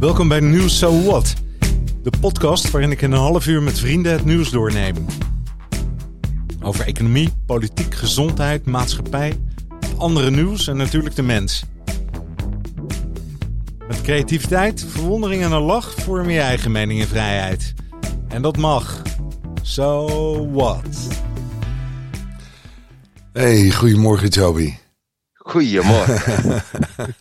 Welkom bij Nieuws So What, de podcast waarin ik in een half uur met vrienden het nieuws doorneem. Over economie, politiek, gezondheid, maatschappij, andere nieuws en natuurlijk de mens. Met creativiteit, verwondering en een lach vorm je eigen mening en vrijheid. En dat mag. So what? Hey, goedemorgen Joby. Goedemorgen. We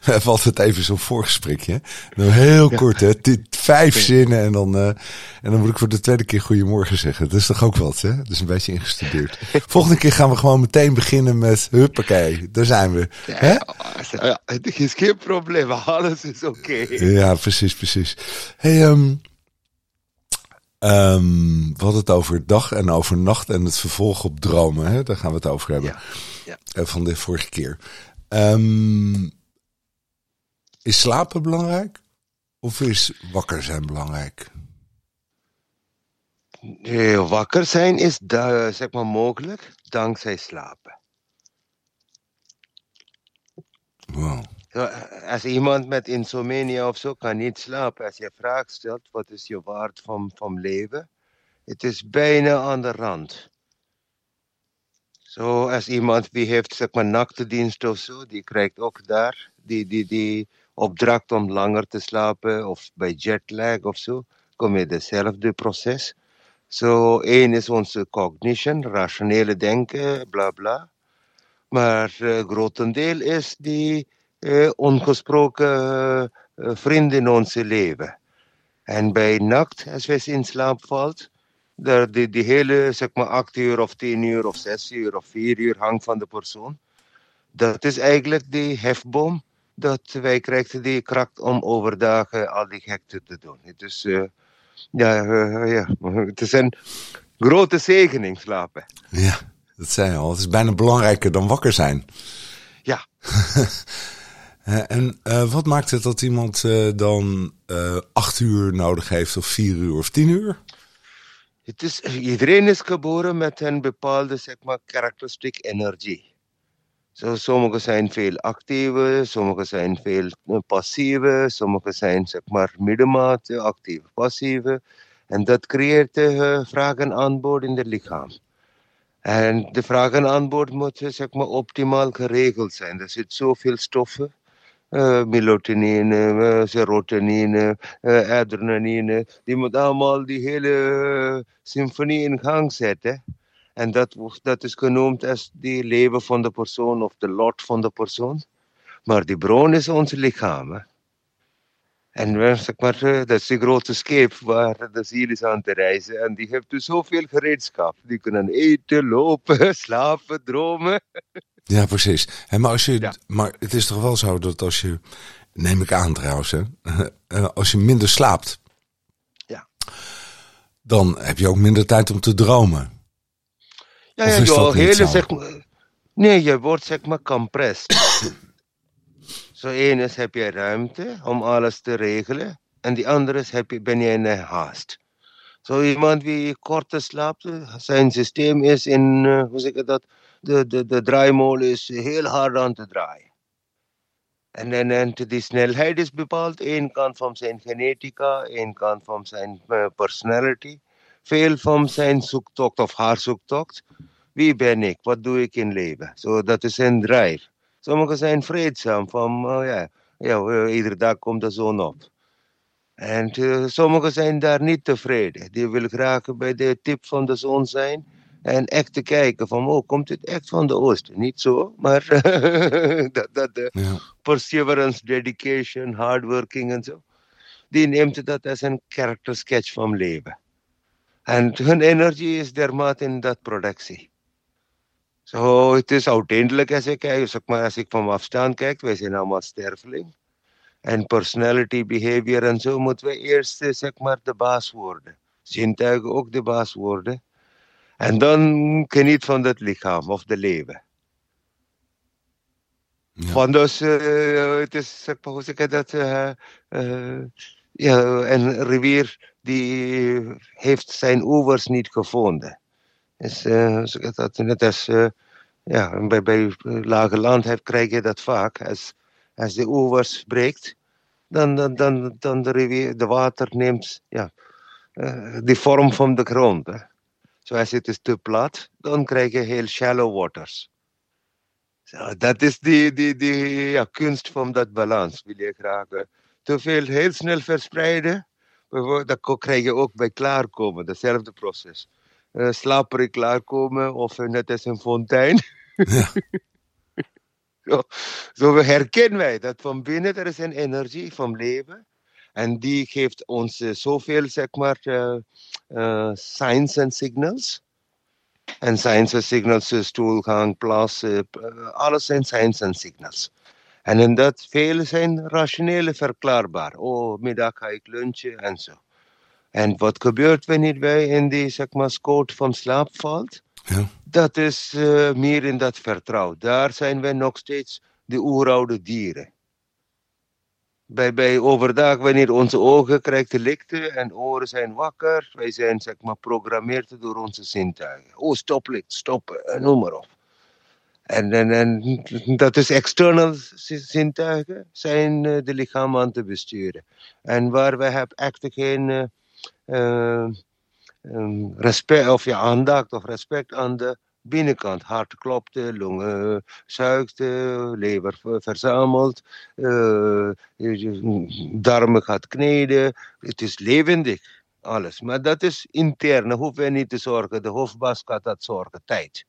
hebben altijd even zo'n voorgesprekje. Nou, heel kort, hè? Dit, vijf zinnen en dan, uh, en dan moet ik voor de tweede keer goedemorgen zeggen. Dat is toch ook wat, hè? Dat is een beetje ingestudeerd. Volgende keer gaan we gewoon meteen beginnen met huppakee. Daar zijn we. Hè? Ja, het is geen probleem. Alles is oké. Okay. Ja, precies, precies. Hey, um, um, we hadden het over dag en over nacht en het vervolg op dromen. Hè? Daar gaan we het over hebben. Ja. Ja. Uh, van de vorige keer. Um, is slapen belangrijk? Of is wakker zijn belangrijk? Nee, wakker zijn is da, zeg maar mogelijk dankzij slapen. Wow. Als iemand met insomnia of zo kan niet slapen, als je vraag stelt wat is je waard van, van leven, het is bijna aan de rand. Zo, als iemand die heeft zeg maar nachtdienst of zo, die krijgt ook daar die, die, die opdracht om langer te slapen of bij jetlag of zo, kom je hetzelfde proces. Zo, één is onze cognition, rationele denken, bla bla. Maar uh, grotendeel is die ongesproken uh, vriend in ons leven. En bij nacht, als we in slaap valt, de, die, die hele zeg maar acht uur of tien uur of zes uur of vier uur hangt van de persoon. Dat is eigenlijk die hefboom dat wij krijgen die kracht om overdag al die gekte te doen. Dus uh, ja, uh, ja, het is een grote zegening slapen. Ja, dat zei je al. Het is bijna belangrijker dan wakker zijn. Ja. en uh, wat maakt het dat iemand dan acht uur nodig heeft of vier uur of tien uur? Het is, iedereen is geboren met een bepaalde zeg maar, karakteristiek energie. Zo, sommigen zijn veel actieve, sommigen zijn veel passieve, sommigen zijn zeg maar middenmate, actieve, passieve. En dat creëert uh, vraag en aanbod in het lichaam. En de vraag en aanbod moet zeg maar, optimaal geregeld zijn. Er zit zoveel stoffen. Uh, melatonine, uh, serotonine, uh, adrenaline. Die moet allemaal die hele symfonie in gang zetten. En dat, dat is genoemd als die leven van de persoon of de lot van de persoon. Maar die bron is ons lichaam. Hè? En zeg maar, dat is de grote scheep waar de ziel is aan te reizen. En die heeft dus zoveel gereedschap. Die kunnen eten, lopen, slapen, dromen. Ja, precies. En maar, als je, ja. maar het is toch wel zo dat als je, neem ik aan trouwens, hè, als je minder slaapt, ja. dan heb je ook minder tijd om te dromen. Ja, ja, je hele, zeg maar, nee, je wordt zeg maar compressed. Zo één is heb je ruimte om alles te regelen. En die andere is heb je, ben je in een haast. Zo iemand die korter slaapt, zijn systeem is in, uh, hoe zeg ik dat, de, de, de draaimolen is heel hard aan te draaien. En, en, en die snelheid is bepaald, één kant van zijn genetica, één kant van zijn uh, personality veel van zijn zoektocht of haar zoektocht. Wie ben ik? Wat doe ik in leven? So, dat is een drive. Sommigen zijn vreedzaam van, oh ja, ja, iedere dag komt de zon op. En uh, sommigen zijn daar niet tevreden. Die willen graag bij de tip van de zon zijn. En echt te kijken van, oh, komt het echt van de oosten? Niet zo, maar dat, dat de ja. perseverance, dedication, hardworking en zo. Die neemt dat als een character sketch van leven. En hun energie is dermate in dat productie. Zo, so, het is uiteindelijk als ik kijk, zeg maar, als ik van afstand kijk, wij zijn allemaal sterveling. En personality, behavior en zo moeten we eerst, zeg maar, de baas worden. Zintuigen ook de baas worden. En dan geniet van het lichaam of de leven. Ja. Van dus, uh, het is, zeg maar, hoe zeg ik dat, uh, uh, ja, een rivier die heeft zijn oevers niet gevonden. Dus, dat, net als ja, bij, bij lage land heb, krijg je dat vaak. Als, als de oevers breekt, dan, dan, dan, dan de, rivier, de water neemt ja, de vorm van de grond. Hè. Zoals het is te plat, dan krijg je heel shallow waters. Dat is die, die, die ja, kunst van dat balans, wil je graag. Uh, te veel heel snel verspreiden, dan krijg je ook bij klaarkomen, hetzelfde proces. Uh, slaperig klaarkomen of net als een fontein. Ja. zo, zo herkennen wij dat van binnen er is een energie van leven. En die geeft ons uh, zoveel, zeg maar, uh, uh, signs en signals. En signs en signals, stoelgang, plas, alles zijn signs en signals. En in dat vele zijn rationele verklaarbaar. Oh, middag ga ik lunchen en zo. En wat gebeurt wanneer wij in die zeg maar, scoot van slaap valt? Ja. Dat is uh, meer in dat vertrouwen. Daar zijn wij nog steeds de oeroude dieren. Bij, bij overdag, wanneer onze ogen krijgen lichten en oren zijn wakker, wij zijn zeg maar programmeerd door onze zintuigen. Oh, stoplicht, stoppen, noem maar op. En, en, en dat is external zintuigen, zijn uh, de lichaam aan te besturen. En waar we hebben echt geen uh, um, respect, of ja, aandacht of respect aan de binnenkant. Hart klopte, longen zuigde, lever verzameld, uh, darmen gaat kneden. Het is levendig, alles. Maar dat is interne, hoeven we niet te zorgen. De hoofdbas gaat dat zorgen, tijd.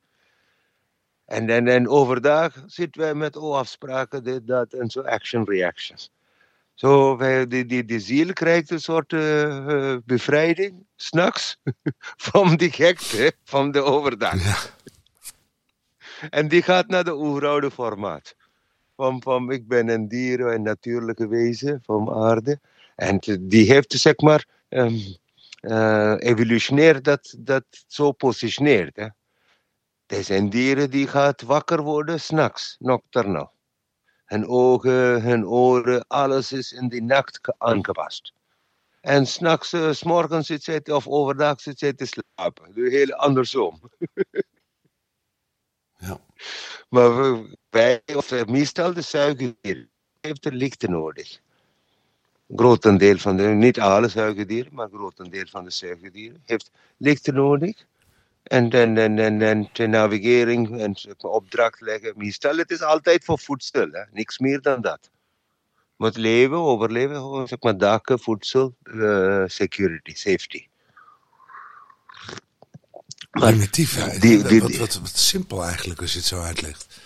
En, en, en overdag zitten wij met oh, afspraken, dit, dat en zo, action, reactions. Zo, wij, die, die, die ziel krijgt een soort uh, bevrijding, s'nachts, van die gekte van de overdag. Ja. En die gaat naar de oeroude formaat. Van, van ik ben een dier, een natuurlijke wezen van aarde. En die heeft zeg maar um, uh, evolutionair dat, dat zo positioneerd. Hè. Er zijn dieren die gaat wakker worden s'nachts, nocturnaal. Hun ogen, hun oren, alles is in die nacht aangepast. En s'nachts, uh, s morgens zit zij, of overdag zit zij te slapen. Dus heel andersom. ja. Maar wij, of meestal de zuigerdier, heeft er lichten nodig. Grotendeel van de, niet alle zuigerdieren, maar grotendeel van de zuigerdieren heeft lichten nodig. En, en, en, en, en de navigering en opdracht leggen. Meestal, het is altijd voor voedsel, hè? niks meer dan dat. Moet leven, overleven, zeg maar daken, voedsel, uh, security, safety. Primitief, ja. Die, die, wat, wat, wat, simpel eigenlijk als je het zo uitlegt.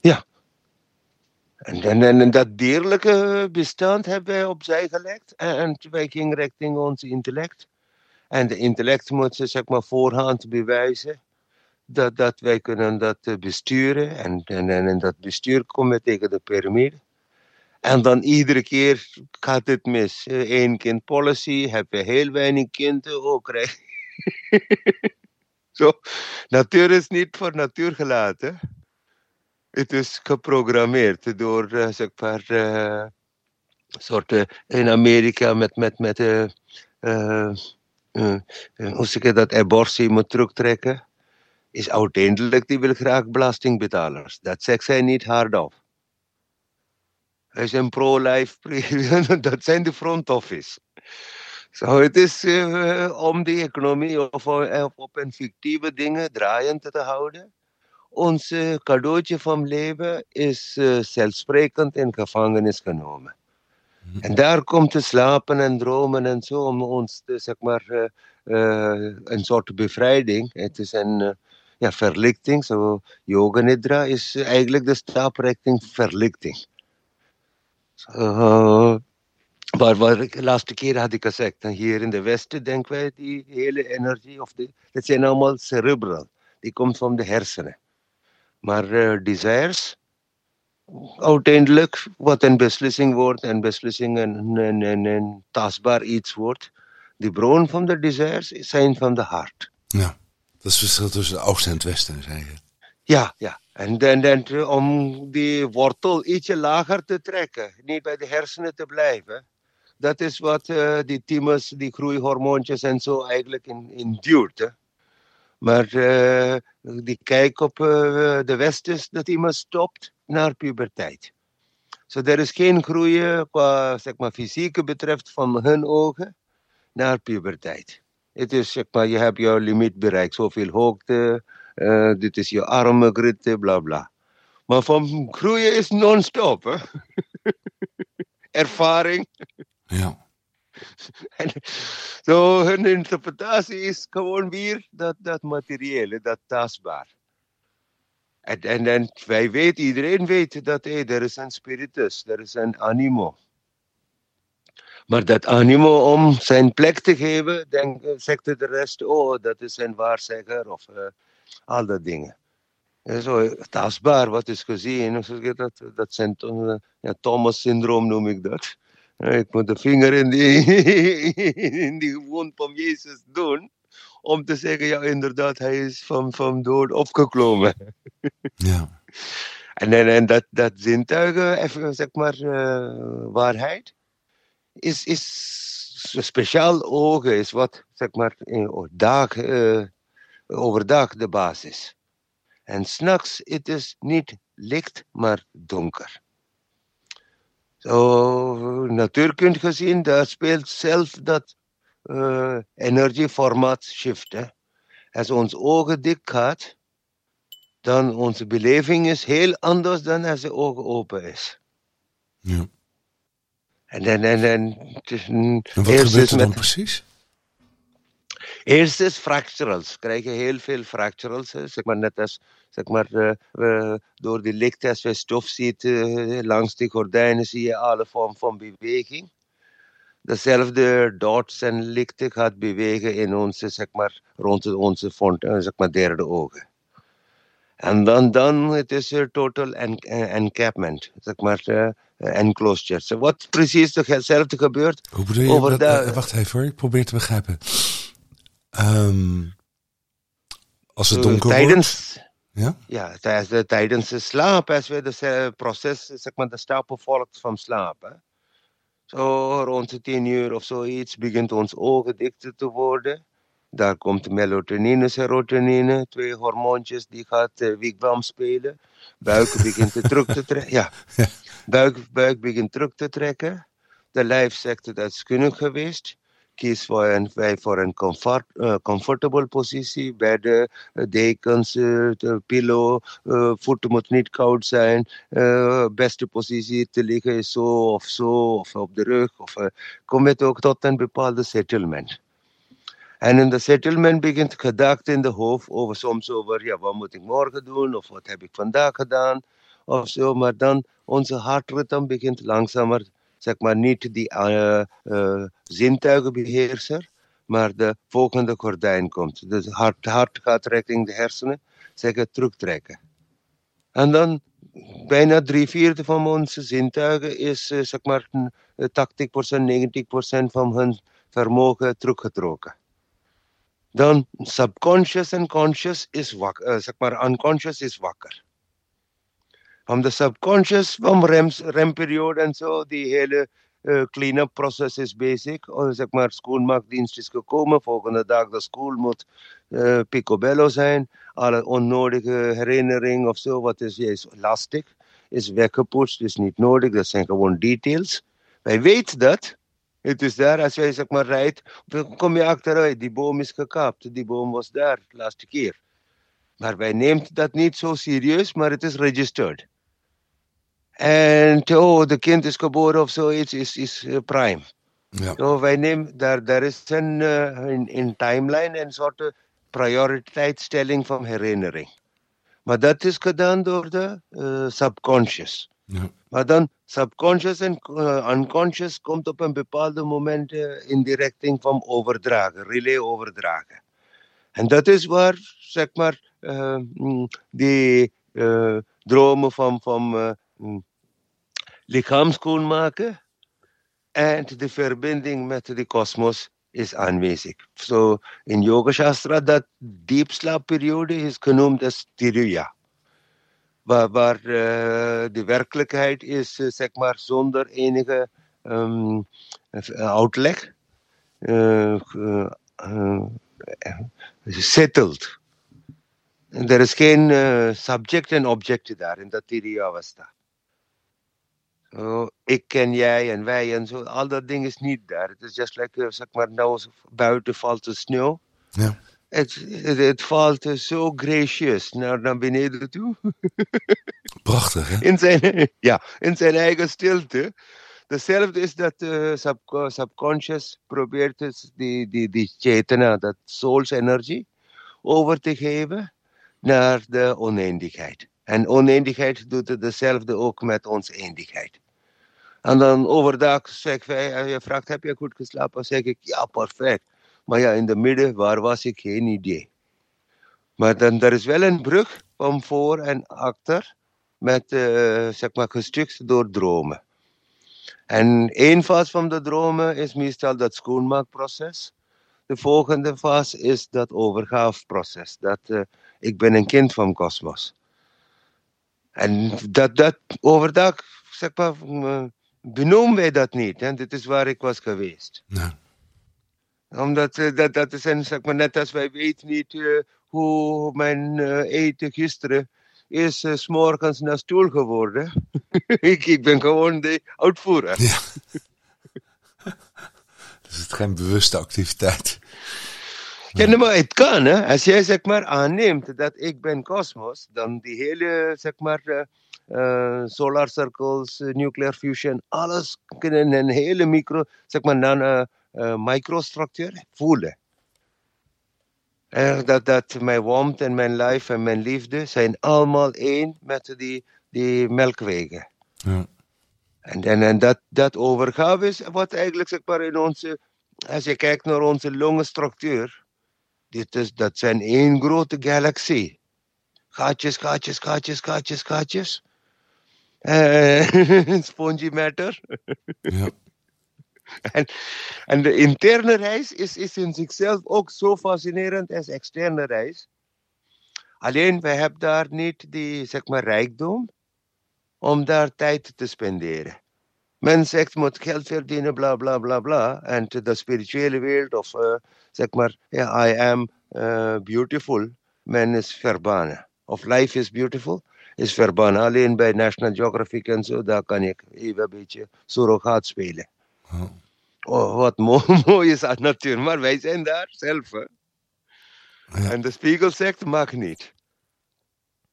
Ja. En, en, en dat dierlijke bestand hebben wij opzij gelegd. En wij gingen richting ons intellect. En de intellect moet ze zeg maar voorhand bewijzen dat, dat wij kunnen dat eh, besturen. En, en, en dat bestuur we tegen de piramide. En dan iedere keer gaat het mis. Eén kind policy, heb je heel weinig kinderen ook. Zo, natuur is niet voor natuur gelaten. Het is geprogrammeerd door, uh, zeg maar, uh, soorten in Amerika met, met, met uh, hoe zeg je dat, abortie moet terugtrekken, is uiteindelijk, die wil graag belastingbetalers. Dat zegt zij niet hardop. Hij is een pro-life, dat zijn de front office. Zo, so, het is uh, om die economie of, of op een fictieve dingen draaiend te houden. Ons cadeautje van leven is uh, zelfsprekend in gevangenis genomen. En daar komt te slapen en dromen en zo om ons te, zeg maar, uh, uh, een soort bevrijding. Het is een uh, ja, verlichting. Zo, yoga nidra is eigenlijk de stap richting verlichting. Maar wat de laatste keer had ik gezegd, hier in de Westen denken wij die hele energie, of die, dat zijn allemaal cerebral. Die komt van de hersenen. Maar desires, uiteindelijk wat een beslissing wordt, en beslissing een, een, een, een tastbaar iets wordt, de bron van de desires zijn van de hart. Ja, dat is het verschil tussen oosten en het westen, zeg je. Ja, ja. En, en, en om die wortel ietsje lager te trekken, niet bij de hersenen te blijven. Dat is wat uh, die thymus, die groeihormoontjes en zo eigenlijk in, in duurt. Hè. Maar uh, die kijk op uh, de westers, dat iemand stopt naar puberteit. So er is geen groei qua zeg maar, fysieke betreft van hun ogen naar puberteit. Het is zeg maar, je hebt jouw limiet bereikt, zoveel hoogte, uh, dit is je armengritten, bla bla. Maar van groeien is non-stop. Ervaring. Ja. en zo hun interpretatie is gewoon weer dat, dat materiële, dat tastbaar. En, en, en wij weten, iedereen weet dat hey, er is een spiritus, er is een animo. Maar dat animo om zijn plek te geven, denk, zegt de rest, oh, dat is een waarzegger of uh, al dat dingen. En zo tastbaar, wat is gezien, dat, dat zijn uh, ja, Thomas-syndroom noem ik dat. Ik moet de vinger in die, in die wond van Jezus doen. Om te zeggen, ja inderdaad, hij is van, van dood opgeklommen. Ja. En, en, en dat, dat zintuigen, even zeg maar, uh, waarheid, is, is speciaal ogen, is wat zeg maar in, dag, uh, overdag de basis. En s'nachts, het is niet licht, maar donker. Zo, natuurkundig gezien, daar speelt zelf dat uh, energieformaat shiften. Als ons ogen dik gaat, dan onze beleving is heel anders dan als de ogen open is. Ja. En, en, en, en, en wat gebeurt er dan met, precies? Eerst is fractals. Krijg je heel veel fractals. Zeg maar net als zeg maar, uh, door die licht als je stof ziet uh, langs die gordijnen zie je alle vorm van beweging. Dezelfde dots en lichten gaat bewegen in onze, zeg maar, rond onze font, uh, zeg maar, derde ogen. En dan, dan het is er total en, encampment, zeg maar, enclosure. So wat precies hetzelfde gebeurt. Hoe bedoel je? Over de, wacht even hoor, ik probeer te begrijpen. Um, als het donker tijdens, wordt? Ja? Ja, tijdens de, tijdens de slaap, als we het proces, zeg maar, de stapel volgt van slaap. Zo rond de tien uur of zoiets begint ons ogen dichter te worden. Daar komt melatonine, serotonine, twee hormoontjes die gaat uh, wigwam spelen. Buik begint te terug te trekken. Ja. Buik, buik begint terug te trekken. De lijf zegt dat is genoeg geweest kies voor een, wij voor een comfort, uh, comfortable positie. Bedden, uh, dekens, de pillow, voeten moeten niet koud zijn. beste positie te liggen is zo of zo, of op de rug. Of, kom het ook tot een bepaalde settlement. En in de settlement begint gedacht in de hoofd over soms over, ja, wat moet ik morgen doen? Of wat heb ik vandaag gedaan? Of zo, maar dan onze hartritme begint langzamer zeg maar niet die uh, uh, zintuigenbeheerser, maar de volgende gordijn komt. Dus hart, hart gaat richting de hersenen, zeggen terugtrekken. En dan bijna drie vierde van onze zintuigen is uh, zeg maar 80%, 90% van hun vermogen teruggetrokken. Dan subconscious en conscious is wakker, zeg maar unconscious is wakker van de subconscious, van rem, remperiode en zo, die hele uh, clean-up proces is bezig. Oh, zeg maar, schoonmaakdienst is gekomen, volgende dag de school moet uh, picobello zijn. Alle onnodige herinnering of zo, wat is juist lastig, is weggepoetst, is niet nodig, dat zijn gewoon details. Wij weten dat. Het is daar, als jij zeg maar rijdt, dan kom je achteruit, die boom is gekapt, die boom was daar, laatste keer. Maar wij nemen dat niet zo serieus, maar het is registered. En oh, de kind is geboren of zoiets, is, is uh, prime. Ja. So wij nemen, daar, daar is een uh, in, in timeline een soort prioriteitsstelling van herinnering. Maar dat is gedaan door de uh, subconscious. Ja. Maar dan subconscious en uh, unconscious komt op een bepaalde moment uh, in de richting van overdragen, relay overdragen. En dat is waar, zeg maar, uh, die dromen van, van lichaam schoonmaken en de verbinding met de kosmos is aanwezig. Zo in Yoga Shastra, dat diepslaapperiode is genoemd als Tiruya. Waar, waar uh, de werkelijkheid is, uh, zeg maar, zonder enige um, uitleg. Uh, settled. Er is geen subject en object daar in dat Tiriya Avastha. Oh, ik ken jij en wij en zo. Al dat ding is niet daar. Het is just like, zeg maar, nou buiten valt de sneeuw. Ja. Het, het, het, valt zo gracieus naar, naar beneden toe. Prachtig, hè? In zijn, ja, in zijn eigen stilte. Hetzelfde is dat uh, sub, subconscious probeert dus die, die, die chetana, dat souls energie, over te geven naar de oneindigheid. En oneindigheid doet het hetzelfde ook met ons eindigheid. En dan overdag zeg ik, je vraagt, heb je goed geslapen? Zeg ik, ja, perfect. Maar ja, in de midden, waar was ik? Geen idee. Maar dan, er is wel een brug van voor en achter, met, uh, zeg maar, gestukt door dromen. En één fase van de dromen is meestal dat schoonmaakproces. De volgende fase is dat overgaafproces. Dat uh, ik ben een kind van kosmos. En dat, dat overdag, zeg maar, benoemen wij dat niet. En dit is waar ik was geweest. Ja. Omdat uh, dat, dat is zeg maar, net als wij weten niet uh, hoe mijn eten gisteren is uh, s'morgens naar stoel geworden. ik, ik ben gewoon de uitvoerder. Ja. dus het is geen bewuste activiteit. Ja, nee, maar het kan, hè. Als jij zeg maar aanneemt dat ik ben kosmos, dan die hele, zeg maar, uh, uh, solar circles, uh, nuclear fusion, alles kunnen een hele micro, zeg maar, dan, microstructuur voelen. En dat, dat mijn warmte en mijn life en mijn liefde zijn allemaal één met die, die melkwegen. Ja. En, en, en dat, dat overgave is wat eigenlijk, zeg maar, in onze, als je kijkt naar onze longenstructuur, dit is, dat zijn één grote galaxie. Gaatjes, gaatjes, gaatjes, gaatjes, gaatjes. Uh, spongy matter. ja. En, en de interne reis is, is in zichzelf ook zo fascinerend als externe reis. Alleen, wij hebben daar niet die, zeg maar, rijkdom om daar tijd te spenderen. Men zegt, moet geld verdienen, bla, bla, bla, bla. En de spirituele wereld, of uh, zeg maar, yeah, I am uh, beautiful, men is verbannen. Of life is beautiful, is verbannen. Alleen bij National Geographic en zo, daar kan ik even een beetje surrogaat spelen. Oh. Oh, wat mooi, mooi is aan natuur. Maar wij zijn daar zelf. Hè? Ja. En de spiegel zegt, mag niet.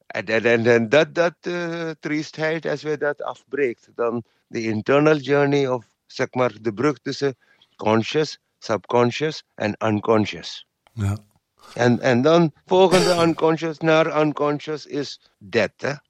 En, en, en, en dat, dat uh, triestheid, als we dat afbreekt, dan de internal journey of, zeg maar, de brug tussen conscious, subconscious en unconscious. Ja. En, en dan volgende unconscious naar unconscious is death.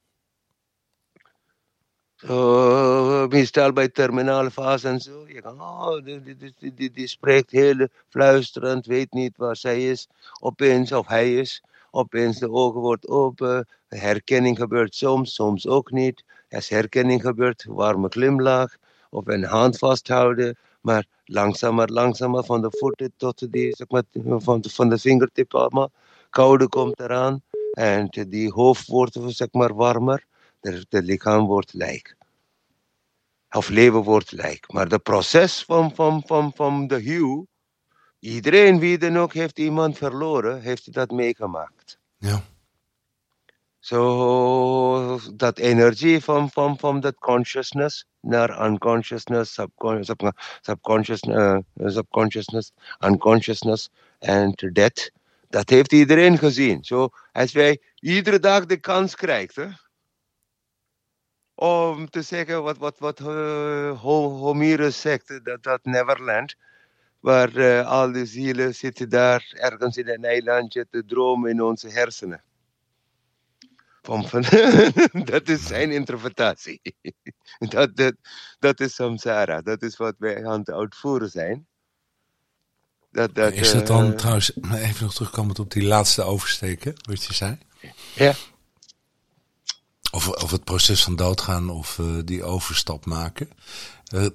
So, meestal bij terminale fase en zo. Je kan, oh, die, die, die, die spreekt heel fluisterend, weet niet waar zij is. Opeens, of hij is. Opeens de ogen wordt open. Herkenning gebeurt soms, soms ook niet. Als herkenning gebeurt, warme glimlach. Of een hand vasthouden. Maar langzamer, langzamer van de voeten tot die, zeg maar, van, van de vingertip allemaal. Koude komt eraan. En die hoofd wordt, zeg maar, warmer. Het lichaam wordt lijk. Of leven wordt lijk. Maar het proces van, van, van, van de hue, iedereen wie dan ook heeft iemand verloren, heeft dat meegemaakt. Ja. Zo, so, dat energie van, van, van dat consciousness naar unconsciousness, subconscious, subconscious, subconsciousness, unconsciousness en death, dat heeft iedereen gezien. Zo, als wij iedere dag de kans krijgen, om te zeggen wat, wat, wat uh, Homerus zegt, dat, dat Neverland, waar uh, al die zielen zitten daar ergens in een eilandje te dromen in onze hersenen. Van, van dat is zijn interpretatie. dat, dat, dat is samsara, dat is wat wij aan het uitvoeren zijn. Dat, dat, is het dan uh, trouwens, even nog terugkomend op die laatste oversteken, wat je zei? Ja. Of, of het proces van doodgaan of uh, die overstap maken. Uh,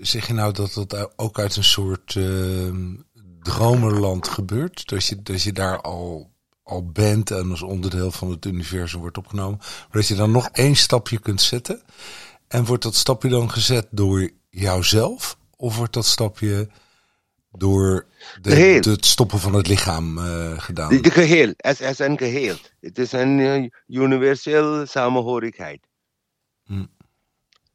zeg je nou dat dat ook uit een soort dromenland gebeurt? Dat je, dat je daar al, al bent en als onderdeel van het universum wordt opgenomen. Maar dat je dan nog één stapje kunt zetten. En wordt dat stapje dan gezet door jouzelf? Of wordt dat stapje door de, de, het stoppen van het lichaam uh, gedaan. De, de, geheel, als, als een geheel. Het is een uh, universeel samenhorigheid. Hm.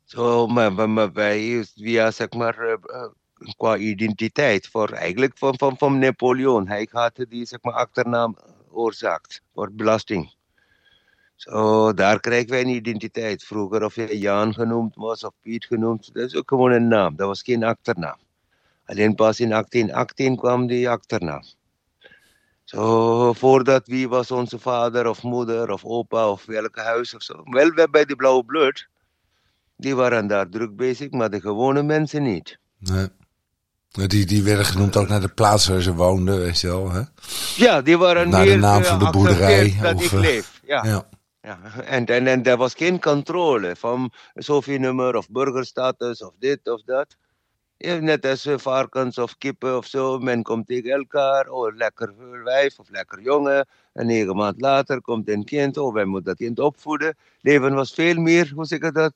Zo, maar, maar, maar wij, via zeg maar, uh, qua identiteit, voor, eigenlijk van, van, van Napoleon. Hij had die zeg maar, achternaam oorzaakt voor belasting. Zo, daar krijgen wij een identiteit. Vroeger of je Jan genoemd was of Piet genoemd, dat is ook gewoon een naam. Dat was geen achternaam. Alleen pas in 1818 kwam die achternaam. Zo, voordat wie was onze vader of moeder of opa of welke huis of zo. Wel, we bij de blauwe bloed. Die waren daar druk bezig, maar de gewone mensen niet. Nee. Die, die werden genoemd ook naar de plaats waar ze woonden, weet je wel. Hè? Ja, die waren naar de naam van de boerderij. Dat of, ik leef, ja. ja. ja. En, en, en er was geen controle van Sofie-nummer of burgerstatus of dit of dat. Ja, net als varkens of kippen of zo. Men komt tegen elkaar. Oh, lekker wijf of lekker jongen. En negen maand later komt een kind. Oh, wij moeten dat kind opvoeden. Leven was veel meer, hoe zeg ik dat,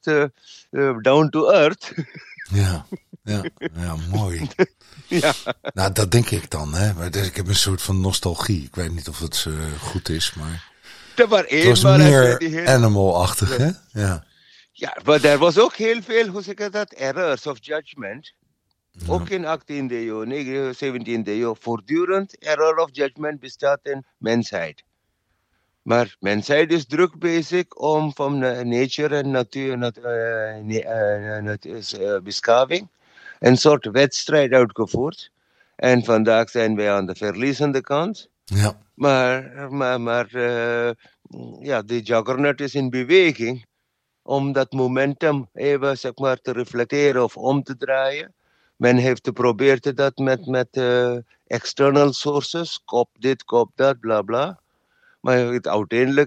uh, down to earth. Ja, ja, ja mooi. ja. Nou, dat denk ik dan. Hè. Maar dus, ik heb een soort van nostalgie. Ik weet niet of het uh, goed is, maar... Het was meer animal-achtig, hè? Ja. Ja, maar er was ook heel veel, hoe zeg ik dat, errors of judgment. Ook in 18e eeuw, 17e eeuw, voortdurend error of judgment bestaat in mensheid. Maar mensheid is druk bezig om van nature en natuur, uh, beschaving een soort wedstrijd uitgevoerd. En vandaag zijn wij aan de verliezende kant. Ja. Maar, maar, maar uh, ja, de juggernaut is in beweging om dat momentum even zeg maar, te reflecteren of om te draaien. Men heeft geprobeerd dat met, met uh, external sources, kop dit, kop dat, bla bla. Maar het,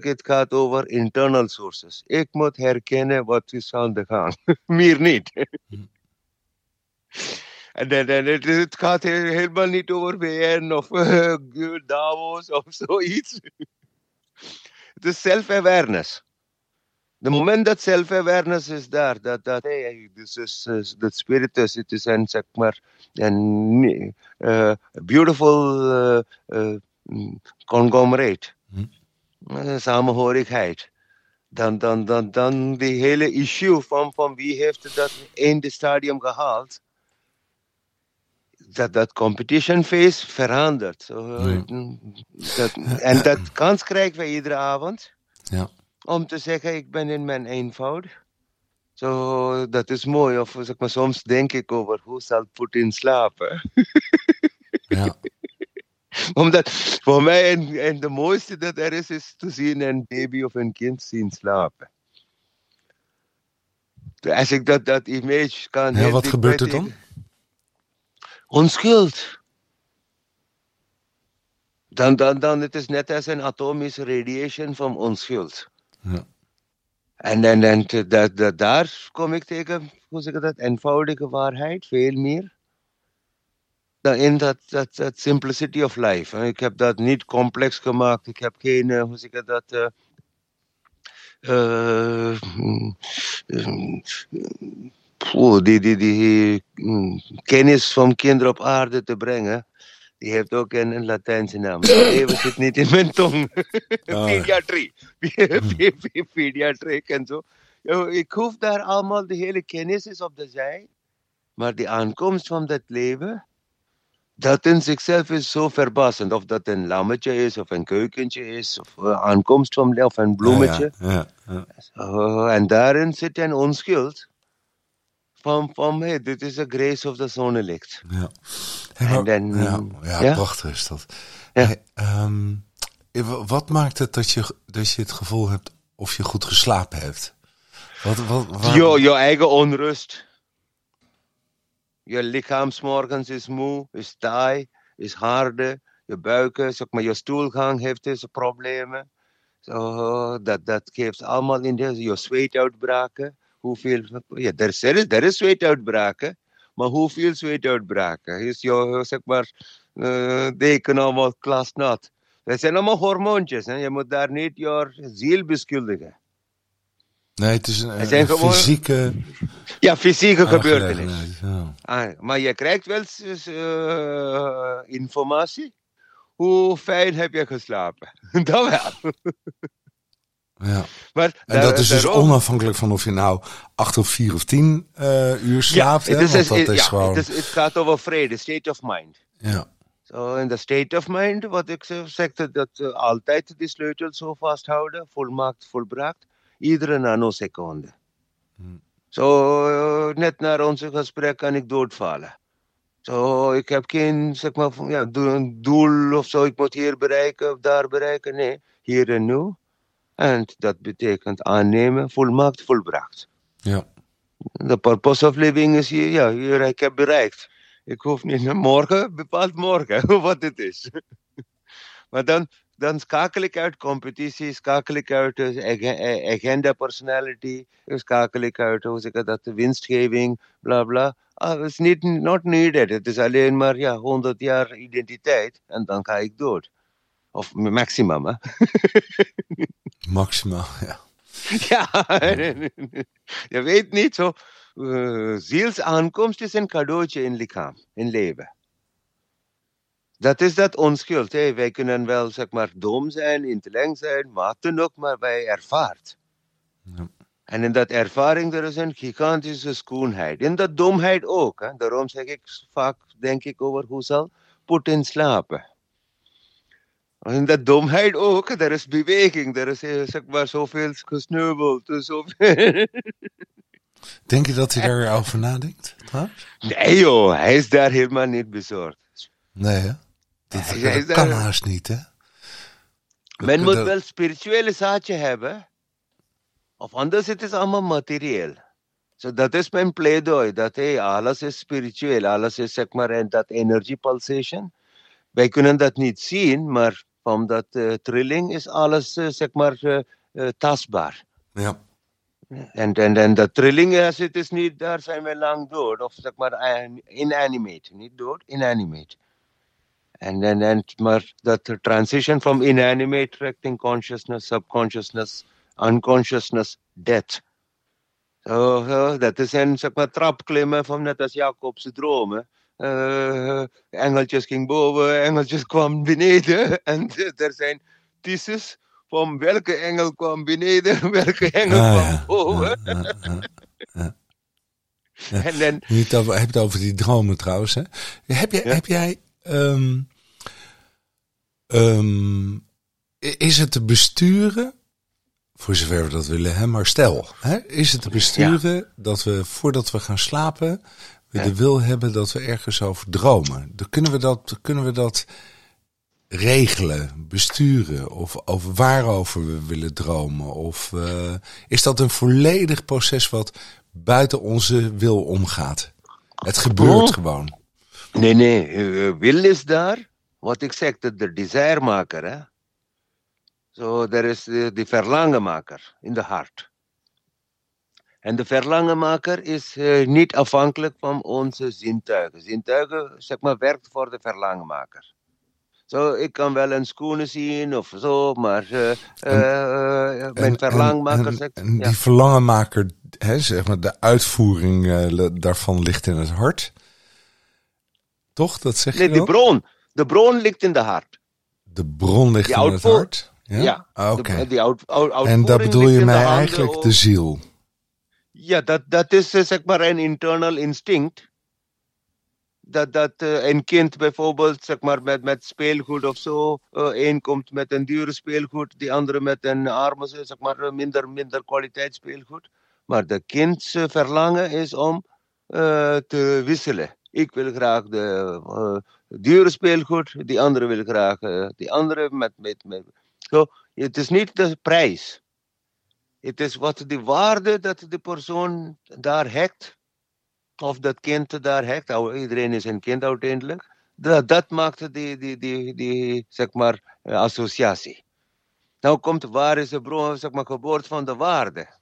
het over internal sources. Ik moet herkennen wat is aan de gang. Meer niet. en, en, en het, het, gaat helemaal niet over WN of uh, Davos of zoiets. het is self-awareness. The moment that self-awareness is there, that, that hey, this is, is the spiritus, it is een, zeg maar, een uh, beautiful uh, uh, conglomerate. Samenhorigheid. Dan, dan, dan, dan die hele issue van, van wie heeft dat in het stadium gehaald, dat dat competition phase verandert. Dat, en dat kans krijgen we iedere avond. Ja om te zeggen, ik ben in mijn eenvoud. Zo, dat is mooi. Of zeg maar, soms denk ik over hoe zal Poetin slapen. ja. Omdat voor mij en, en de mooiste dat er is, is te zien een baby of een kind zien slapen. Als ik dat, dat image kan... Ja, wat gebeurt er dan? Onschuld. Dan, dan, dan het is net als een atomische radiation van onschuld. Ja. En, en, en dat, dat, daar kom ik tegen, hoe zeg ik dat, eenvoudige waarheid, veel meer. Dan in dat, dat, dat simplicity of life. Ik heb dat niet complex gemaakt. Ik heb geen, uh, hoe zeg ik dat, uh, uh, uh, die, die, die kennis van kinderen op aarde te brengen. Die heeft ook een, een Latijnse naam. Even zit niet in mijn tong. Oh. Pediatrie. Pediatrie en zo. Ik hoef daar allemaal de hele kennis op de zij. Maar de aankomst van dat leven, dat in zichzelf is zo verbassend. Of dat een lammetje is, of een keukentje is, of een aankomst van of een bloemetje. Ja, ja, ja. en daarin zit een onschuld van, van hey, dit is de grace of the zonnelicht. Ja. en dan, ja, ja, prachtig is dat. Hey, um, wat maakt het dat je, dat je het gevoel hebt of je goed geslapen hebt? Wat, wat, waar... jo, je eigen onrust. Je lichaamsmorgens is moe, is taai, is harde. Je buiken, zeg maar, je stoelgang heeft deze problemen. Zo, dat, dat geeft allemaal in deze, je zweetuitbraken hoeveel, ja, er is, er is zweetuitbraken, maar hoeveel zweetuitbraken? Is jouw, zeg maar, uh, deken allemaal klasnat. Dat zijn allemaal hormoontjes, hè? je moet daar niet je ziel beschuldigen. Nee, het is een, een, fysieke... Ja, fysieke gebeurtenis. Ja. Ah, maar je krijgt wel uh, informatie. Hoe fijn heb je geslapen? Dat wel. Ja. Maar en dat is dus onafhankelijk van of je nou acht of vier of tien uh, uur slaapt. Ja, het, is, dat is gewoon... het, het gaat over vrede, state of mind. Ja. So in the state of mind, wat ik zeg, dat uh, altijd die sleutel zo vasthouden, volmaakt, volbracht, iedere nanoseconde. Hmm. Zo, net naar onze gesprek kan ik doodvallen. Zo, ik heb geen zeg maar, ja, doel of zo, ik moet hier bereiken of daar bereiken. Nee, hier en nu. En dat betekent aannemen, volmaakt, volbracht. Ja. The purpose of living is hier, ja, hier, ik heb bereikt. Ik hoef niet naar morgen, bepaald morgen wat het is. maar dan, dan schakel ik uit competitie, schakel ik uit agenda personality, schakel ik uit hoe zeg dat, winstgeving, bla bla. Ah, is niet not needed. Het is alleen maar ja, 100 jaar identiteit en dan ga ik dood. Of maximum, hè? Maximaal, ja. Ja, je weet niet zo. Uh, zielsaankomst is een cadeautje in lichaam, in leven. Dat is dat onschuld. Hè. Wij kunnen wel zeg maar dom zijn, intelligent zijn, wat dan ook, maar wij ervaart. Ja. En in dat ervaring er is een gigantische schoonheid. In dat domheid ook. Hè. Daarom zeg ik vaak, denk ik over hoe zal Poetin slapen. In dat domheid ook, er is beweging, er is eh, zeg maar zoveel gesneuveld. Zoveel. Denk je dat hij daarover nadenkt? Nee joh, hij is daar helemaal niet bezorgd. Nee hè? Dat, kan haast niet hè? Men moet wel spirituele zaadje hebben. Of anders het is allemaal materieel. So dat is mijn pleidooi. Dat hey, alles is spiritueel. Alles is zeg maar en dat energy pulsation. Wij kunnen dat niet zien, maar van dat uh, trilling is alles uh, zeg maar uh, tastbaar. Ja. En, en, en de trilling, als het is niet, daar zijn we lang dood. Of zeg maar inanimate. Niet dood, inanimate. En, en, en maar dat transition from inanimate directing consciousness, subconsciousness, unconsciousness, death. So, so, dat is een zeg maar, trapklimmen van net als Jacobse dromen. Uh, engeltjes ging boven, engeltjes kwam beneden. En er zijn theses van welke engel kwam beneden, welke engel ah, kwam ja. boven. Ja, en dan, je hebt het over, over die dromen trouwens. Hè? Heb, jij, heb jij um, um, is het te besturen, voor zover we dat willen, hè? maar stel, hè? is het te besturen dat we voordat we gaan slapen, we de wil hebben dat we ergens over dromen? Dan kunnen we dat, kunnen we dat regelen, besturen of over waarover we willen dromen? Of uh, is dat een volledig proces wat buiten onze wil omgaat? Het gebeurt oh. gewoon. Nee, nee, uh, wil is daar. Wat ik zeg, de, de desiremaker. Hè? Zo, er is de, de verlangenmaker in de hart. En de verlangenmaker is uh, niet afhankelijk van onze zintuigen. Zintuigen, zeg maar, werkt voor de verlangenmaker. Zo, ik kan wel een schoenen zien of zo, maar uh, uh, mijn verlangmaker... En, en, die verlangenmaker, hè, zeg maar, de uitvoering daarvan ligt in het hart. Toch, dat zeg nee, je Nee, de bron. De bron ligt in de hart. De bron ligt in het hart? Ja, ja ah, oké. Okay. En dat bedoel je mij eigenlijk de ziel? Ja, dat, dat is zeg maar een internal instinct dat, dat uh, een kind bijvoorbeeld zeg maar, met, met speelgoed of zo, uh, een komt met een dure speelgoed, die andere met een arme, zeg maar, minder, minder kwaliteit speelgoed. Maar de kinds verlangen is om uh, te wisselen. Ik wil graag de dure speelgoed, die andere wil graag die andere met. met, met. So, het is niet de prijs. Het is wat de waarde dat de persoon daar hecht of dat kind daar hecht, iedereen is een kind uiteindelijk, dat, dat maakt die, die, die, die zeg maar, eh, associatie. Nou komt waar is de bron, zeg maar, geboorte van de waarde.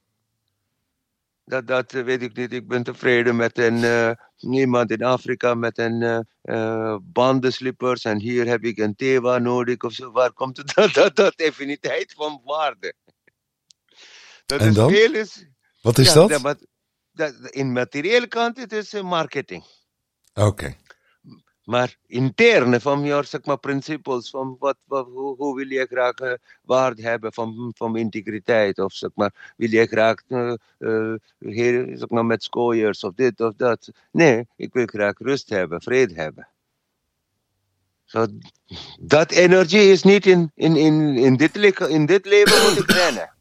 Dat, dat weet ik niet. Ik ben tevreden met een, uh, iemand in Afrika met een uh, uh, bandenslippers en hier heb ik een Tewa nodig of zo. Waar komt het, dat, dat, dat definiteit van waarde? Dat en is dan? Is, Wat is ja, dat? in materiële kant het is marketing. Oké. Maar interne van je zeg maar, principles, van wat, wat, hoe, hoe wil je graag uh, waarde hebben van, van integriteit? Of zeg maar, wil je graag uh, uh, zeg maar, met schooiers of dit of dat? Nee, ik wil graag rust hebben, vrede hebben. So, dat energie is niet in, in, in, in, dit, in dit leven moet ik rennen.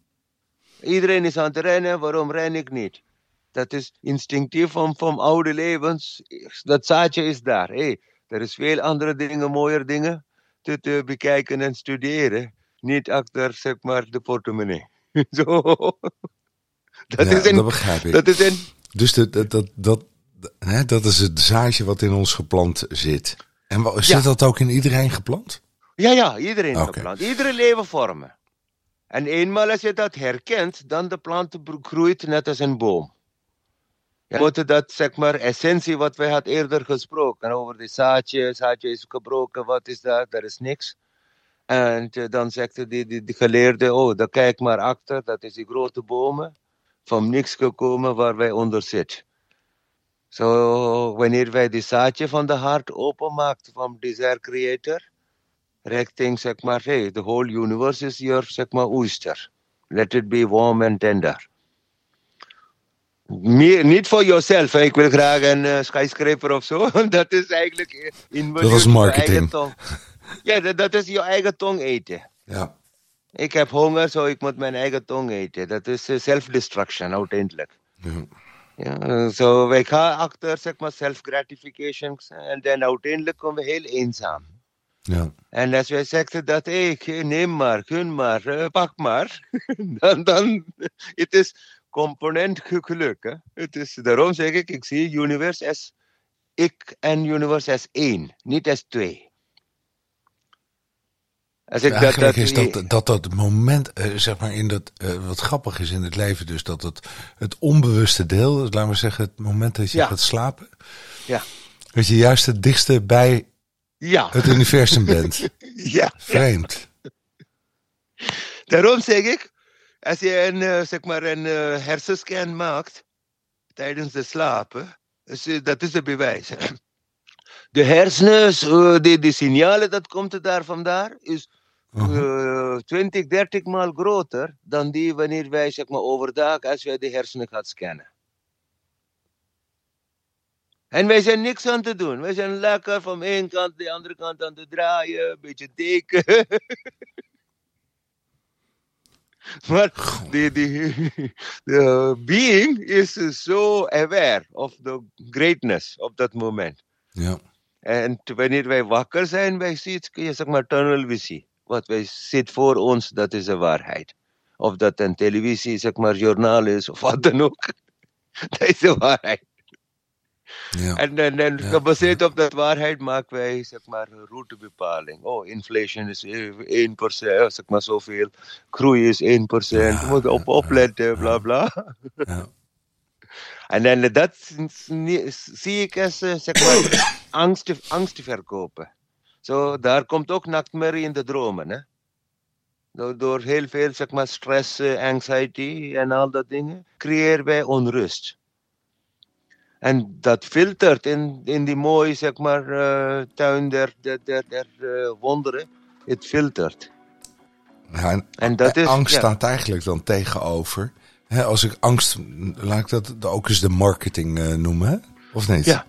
Iedereen is aan het rennen, waarom ren ik niet? Dat is instinctief van, van oude levens. Dat zaadje is daar. Hey, er is veel andere dingen, mooier dingen te, te bekijken en studeren. Niet achter, zeg maar, de portemonnee. Zo. Dat, ja, is een, dat begrijp ik. Dat is een... Dus dat, dat, dat, dat, hè, dat is het zaadje wat in ons geplant zit. En zit dat ook in iedereen geplant? Ja, ja, iedereen okay. geplant. Iedere levenvormen. En eenmaal als je dat herkent, dan de plant groeit net als een boom. Moet dat, zeg maar, essentie wat wij had eerder gesproken over de zaadje, zaadje is gebroken, wat is dat? Er is niks. En dan zegt de, die, die geleerde, oh, dan kijk maar achter, dat is die grote bomen, van niks gekomen waar wij onder zitten. Zo, wanneer wij die zaadje van de hart openmaakt van Desire Creator, richting, zeg maar, hey, the whole universe is your, zeg maar, oyster. Let it be warm and tender. Meer, niet voor jezelf. Ik wil graag een uh, skyscraper of zo. dat is eigenlijk in Dat is marketing. Ja, dat, dat, is je eigen tong eten. Ja. Ik heb honger, zo ik moet mijn eigen tong eten. Dat is uh, self-destruction, uiteindelijk. Ja. Ja, zo wij gaan achter, zeg maar, self-gratification. En dan uiteindelijk komen we heel eenzaam. Ja. En als wij zeggen dat, ik neem maar, gun maar, pak maar. dan, dan, het is component geluk. Hè? Het is, daarom zeg ik, ik zie universe als ik en universe als één, niet als twee. Als ik Eigenlijk dat, dat, is dat, dat dat moment, uh, zeg maar, in dat, uh, wat grappig is in het leven, dus dat het, het onbewuste deel, dus laten we zeggen, het moment dat je ja. gaat slapen, ja. dat je juist het dichtste bij ja. het universum bent. ja. Vreemd. Daarom zeg ik, als je een, uh, zeg maar een uh, hersenscan maakt tijdens de slapen, uh, dat is het bewijs. De hersenen, die, die signalen dat komt daar vandaar, is uh 20, 30 maal groter dan die wanneer wij zeg maar, overdag, als wij de hersenen gaan scannen. En wij zijn niks aan te doen. Wij zijn lekker van één kant de andere kant aan te draaien, een beetje teken. Maar the, the, the being is so aware of the greatness of that moment. Ja. En wanneer wij wakker zijn, wij zien het, zeg maar, tunnelvisie. Wat wij zit voor ons, dat is de waarheid. Of dat een televisie, zeg maar, journaal is of wat dan ook. dat is de waarheid. Ja. En, en, en ja. gebaseerd op dat waarheid maken wij zeg maar, routebepaling. Oh, inflation is 1%, zeg maar zoveel. Groei is 1%. Ja, moet op opletten, bla bla. Ja. En dan, dat zie ik als zeg maar, angst, angst verkopen. Zo, daar komt ook nachtmerrie in de dromen. Hè? Door, door heel veel zeg maar, stress, anxiety en al dat dingen, creëren wij onrust. En dat filtert in, in die mooie zeg maar, uh, tuin der, der, der, der uh, wonderen. Het filtert. Ja, en, en dat is, angst ja. staat eigenlijk dan tegenover. Als ik angst, laat ik dat ook eens de marketing uh, noemen, hè? of niet? Ja.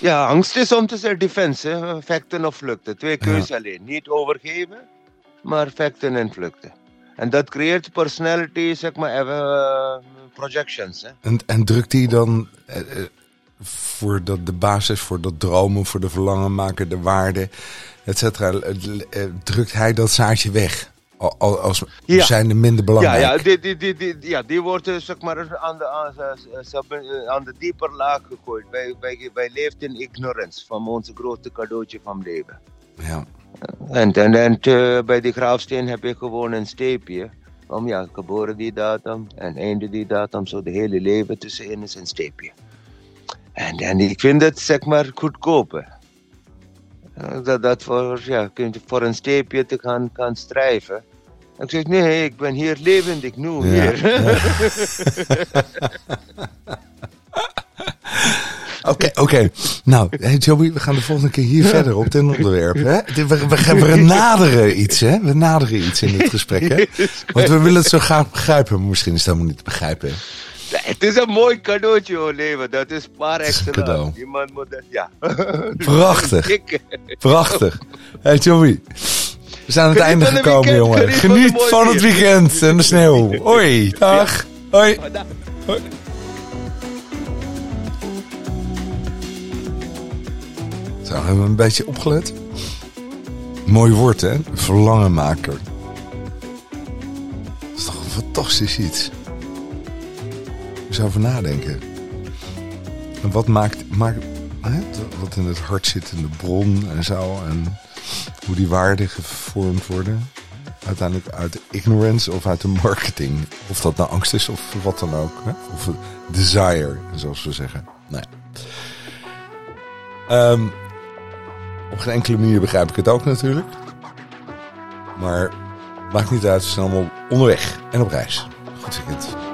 ja, angst is om te zeggen defense, vechten of vluchten. Twee keuzes ja. alleen. Niet overgeven, maar vechten en vluchten. En dat creëert personality, zeg maar, even, projections. Hè? En, en drukt die dan eh, voor dat, de basis, voor dat dromen, voor de verlangen maken, de waarde, et cetera, drukt hij dat zaadje weg? Als ja. zijn er minder belangrijk. Ja, ja, die, die, die, die, ja, die wordt zeg maar aan de, aan, de, aan de dieper laag gegooid. Wij, wij, wij leven in ignorance van onze grote cadeautje van leven. Ja. En, en, en uh, bij die graafsteen heb ik gewoon een steepje. Om ja, geboren die datum en einde die datum, zo de hele leven tussenin is een steepje. En, en ik vind het zeg maar goedkoper. Dat, dat voor, ja, voor een steepje te gaan, gaan strijven. Ik zeg, nee, ik ben hier levendig nu, ja. hier. Oké, oké. Nou, hey we gaan de volgende keer hier verder op dit onderwerp. Hè? We, we, we, naderen iets, hè? We naderen iets in het gesprek, hè? Want we willen het zo graag begrijpen, maar misschien is het helemaal niet te begrijpen. Het is een mooi cadeautje, hoor, leven. Dat is extra. Cadeau. Iemand moet dat, ja. Prachtig. Prachtig. Hey. We zijn aan het einde gekomen, jongen. Geniet, Geniet van, het weekend en de sneeuw. Hoi, dag. Hoi. Hoi. Zo, hebben we een beetje opgelet? Mooi woord, hè? Verlangenmaker. Dat is toch een fantastisch iets. Ik zou over nadenken. En wat maakt, maakt hè? wat in het hart zit in de bron en zo. En hoe die waarden gevormd worden. Uiteindelijk uit de ignorance of uit de marketing. Of dat nou angst is of wat dan ook. Hè? Of desire, zoals we zeggen. Nee. Um, op geen enkele manier begrijp ik het ook natuurlijk. Maar maakt niet uit, we zijn allemaal onderweg en op reis. Goed weekend.